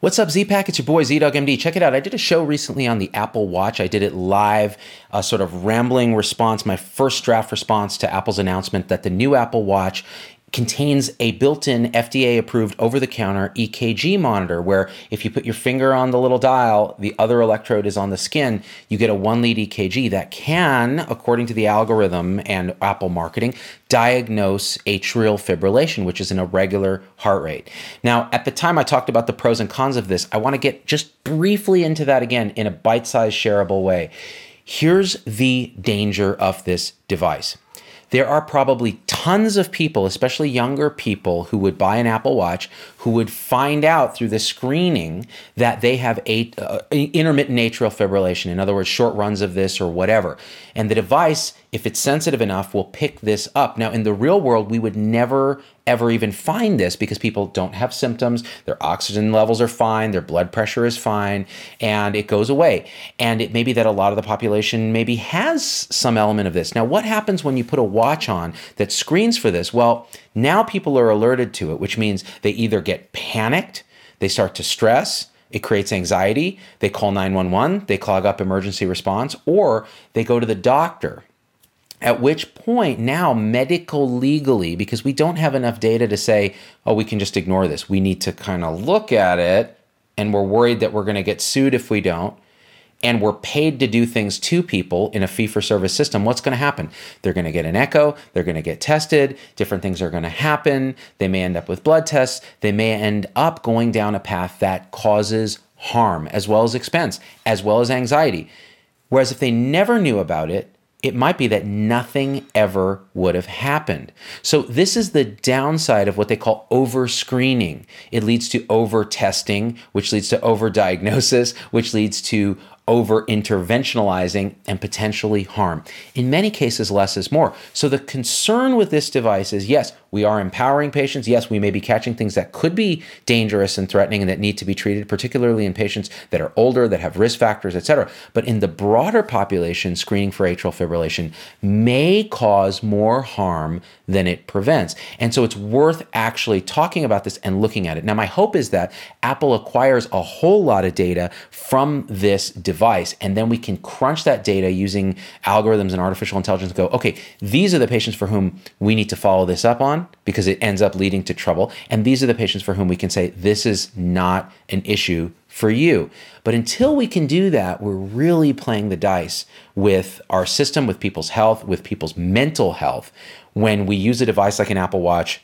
What's up, Z-Pack? It's your boy ZDoggMD. Check it out. I did a show recently on the Apple Watch. I did it live, a sort of rambling response, my first draft response to Apple's announcement that the new Apple Watch contains a built-in FDA approved over-the-counter EKG monitor where if you put your finger on the little dial, the other electrode is on the skin, you get a 1 lead EKG that can, according to the algorithm and Apple marketing, diagnose atrial fibrillation, which is an irregular heart rate. Now, at the time I talked about the pros and cons of this, I want to get just briefly into that again in a bite-sized shareable way. Here's the danger of this device there are probably tons of people, especially younger people, who would buy an Apple Watch who would find out through the screening that they have a, uh, intermittent atrial fibrillation. In other words, short runs of this or whatever. And the device, if it's sensitive enough, will pick this up. Now, in the real world, we would never ever even find this because people don't have symptoms, their oxygen levels are fine, their blood pressure is fine, and it goes away. And it may be that a lot of the population maybe has some element of this. Now, what happens when you put a watch on that screens for this? Well, now people are alerted to it, which means they either get panicked, they start to stress, it creates anxiety, they call 911, they clog up emergency response, or they go to the doctor at which point, now, medical legally, because we don't have enough data to say, oh, we can just ignore this. We need to kind of look at it, and we're worried that we're going to get sued if we don't. And we're paid to do things to people in a fee for service system. What's going to happen? They're going to get an echo, they're going to get tested, different things are going to happen. They may end up with blood tests, they may end up going down a path that causes harm, as well as expense, as well as anxiety. Whereas if they never knew about it, it might be that nothing ever would have happened. So, this is the downside of what they call over screening. It leads to over testing, which leads to over diagnosis, which leads to over interventionalizing and potentially harm. In many cases, less is more. So, the concern with this device is yes, we are empowering patients. Yes, we may be catching things that could be dangerous and threatening and that need to be treated, particularly in patients that are older, that have risk factors, etc. But in the broader population, screening for atrial fibrillation may cause more harm than it prevents. And so it's worth actually talking about this and looking at it. Now, my hope is that Apple acquires a whole lot of data from this device, and then we can crunch that data using algorithms and artificial intelligence to go, okay, these are the patients for whom we need to follow this up on because it ends up leading to trouble. And these are the patients for whom we can say, this is not an issue for you. But until we can do that, we're really playing the dice with our system, with people's health, with people's mental health when we use a device like an Apple Watch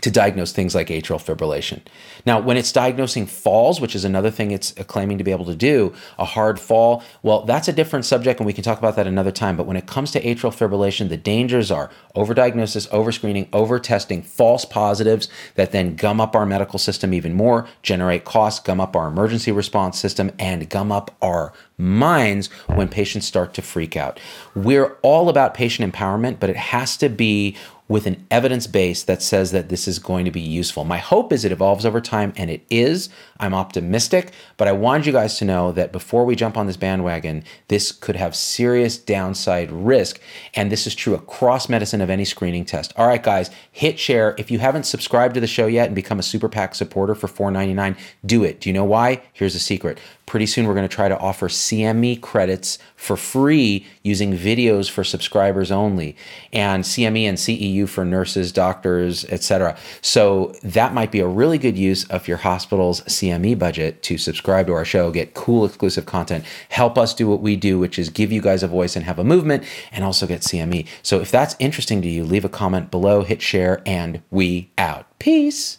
to diagnose things like atrial fibrillation. Now, when it's diagnosing falls, which is another thing it's uh, claiming to be able to do, a hard fall, well, that's a different subject and we can talk about that another time. But when it comes to atrial fibrillation, the dangers are overdiagnosis, overscreening, overtesting, false positives that then gum up our medical system even more, generate costs, gum up our emergency response system, and gum up our minds when patients start to freak out. We're all about patient empowerment, but it has to be with an evidence base that says that this is going to be useful. My hope is it evolves over time, and it is. I'm optimistic, but I wanted you guys to know that before we jump on this bandwagon, this could have serious downside risk. And this is true across medicine of any screening test. All right, guys, hit share. If you haven't subscribed to the show yet and become a Super PAC supporter for $4.99, do it. Do you know why? Here's a secret Pretty soon, we're going to try to offer CME credits for free using videos for subscribers only, and CME and CEU for nurses, doctors, etc. So that might be a really good use of your hospital's CME budget to subscribe to our show, get cool exclusive content, help us do what we do, which is give you guys a voice and have a movement, and also get CME. So if that's interesting to you, leave a comment below, hit share, and we out. Peace.